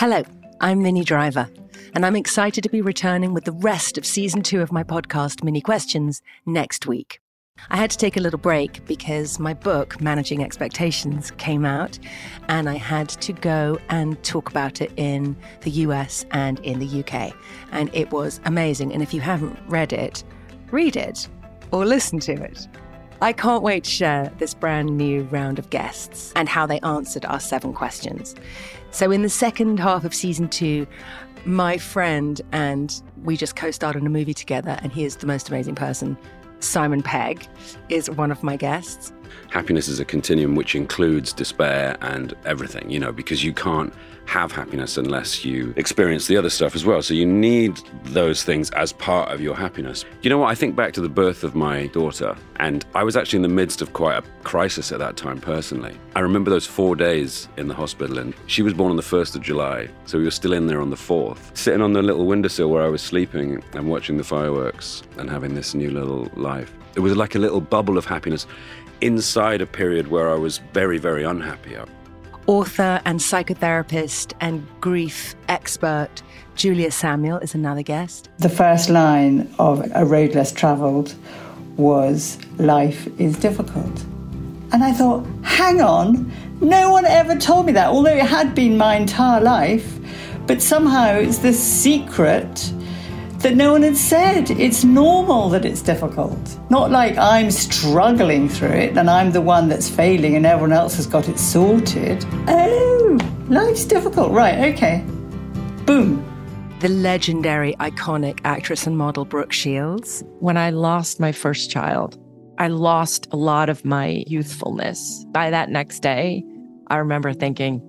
Hello, I'm Minnie Driver, and I'm excited to be returning with the rest of season two of my podcast, Minnie Questions, next week. I had to take a little break because my book, Managing Expectations, came out, and I had to go and talk about it in the US and in the UK. And it was amazing. And if you haven't read it, read it or listen to it. I can't wait to share this brand new round of guests and how they answered our seven questions. So, in the second half of season two, my friend and we just co starred in a movie together, and he is the most amazing person. Simon Pegg is one of my guests. Happiness is a continuum which includes despair and everything, you know, because you can't have happiness unless you experience the other stuff as well. So you need those things as part of your happiness. You know what? I think back to the birth of my daughter, and I was actually in the midst of quite a crisis at that time personally. I remember those four days in the hospital, and she was born on the 1st of July, so we were still in there on the 4th, sitting on the little windowsill where I was sleeping and watching the fireworks and having this new little life. It was like a little bubble of happiness inside a period where I was very, very unhappy author and psychotherapist and grief expert Julia Samuel is another guest. The first line of A Road Less Travelled was Life is difficult. And I thought, hang on, no one ever told me that, although it had been my entire life. But somehow it's this secret that no one had said. It's normal that it's difficult. Not like I'm struggling through it and I'm the one that's failing and everyone else has got it sorted. Oh, life's difficult. Right, okay. Boom. The legendary, iconic actress and model Brooke Shields. When I lost my first child, I lost a lot of my youthfulness. By that next day, I remember thinking,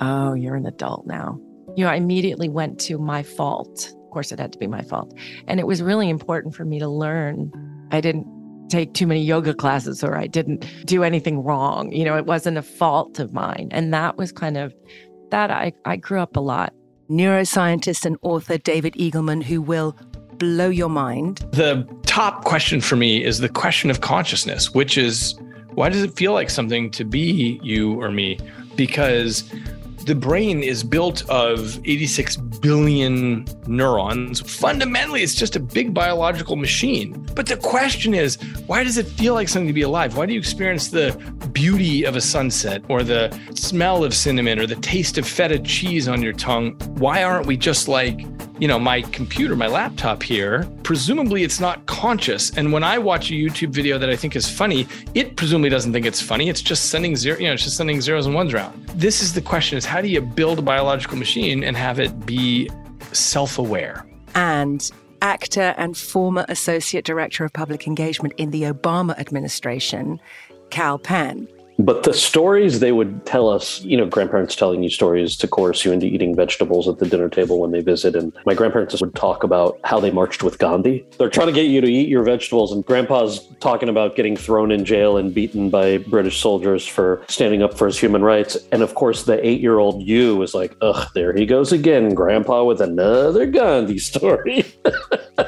oh, you're an adult now. You know, I immediately went to my fault course, it had to be my fault. And it was really important for me to learn. I didn't take too many yoga classes or I didn't do anything wrong. You know, it wasn't a fault of mine. And that was kind of that I, I grew up a lot. Neuroscientist and author David Eagleman, who will blow your mind. The top question for me is the question of consciousness, which is why does it feel like something to be you or me? Because the brain is built of 86 billion neurons. Fundamentally, it's just a big biological machine. But the question is, why does it feel like something to be alive? Why do you experience the beauty of a sunset or the smell of cinnamon or the taste of feta cheese on your tongue? Why aren't we just like you know, my computer, my laptop here, presumably it's not conscious. And when I watch a YouTube video that I think is funny, it presumably doesn't think it's funny. It's just sending zero, you know, it's just sending zeros and ones around. This is the question is how do you build a biological machine and have it be self-aware? And actor and former associate director of public engagement in the Obama administration, Kal Penn. But the stories they would tell us, you know, grandparents telling you stories to coerce you into eating vegetables at the dinner table when they visit. And my grandparents would talk about how they marched with Gandhi. They're trying to get you to eat your vegetables. And grandpa's talking about getting thrown in jail and beaten by British soldiers for standing up for his human rights. And of course, the eight year old you is like, ugh, there he goes again, grandpa with another Gandhi story.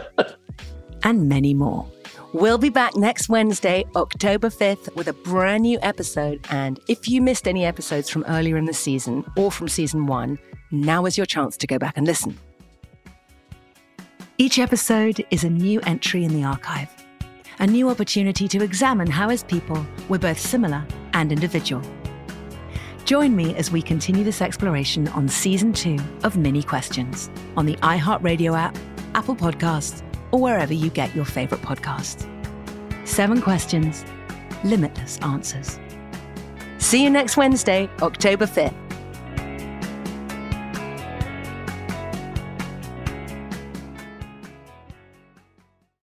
and many more. We'll be back next Wednesday, October 5th, with a brand new episode. And if you missed any episodes from earlier in the season or from season one, now is your chance to go back and listen. Each episode is a new entry in the archive, a new opportunity to examine how, as people, we're both similar and individual. Join me as we continue this exploration on season two of Minnie Questions on the iHeartRadio app, Apple Podcasts, or wherever you get your favorite podcasts. Seven questions, limitless answers. See you next Wednesday, October 5th.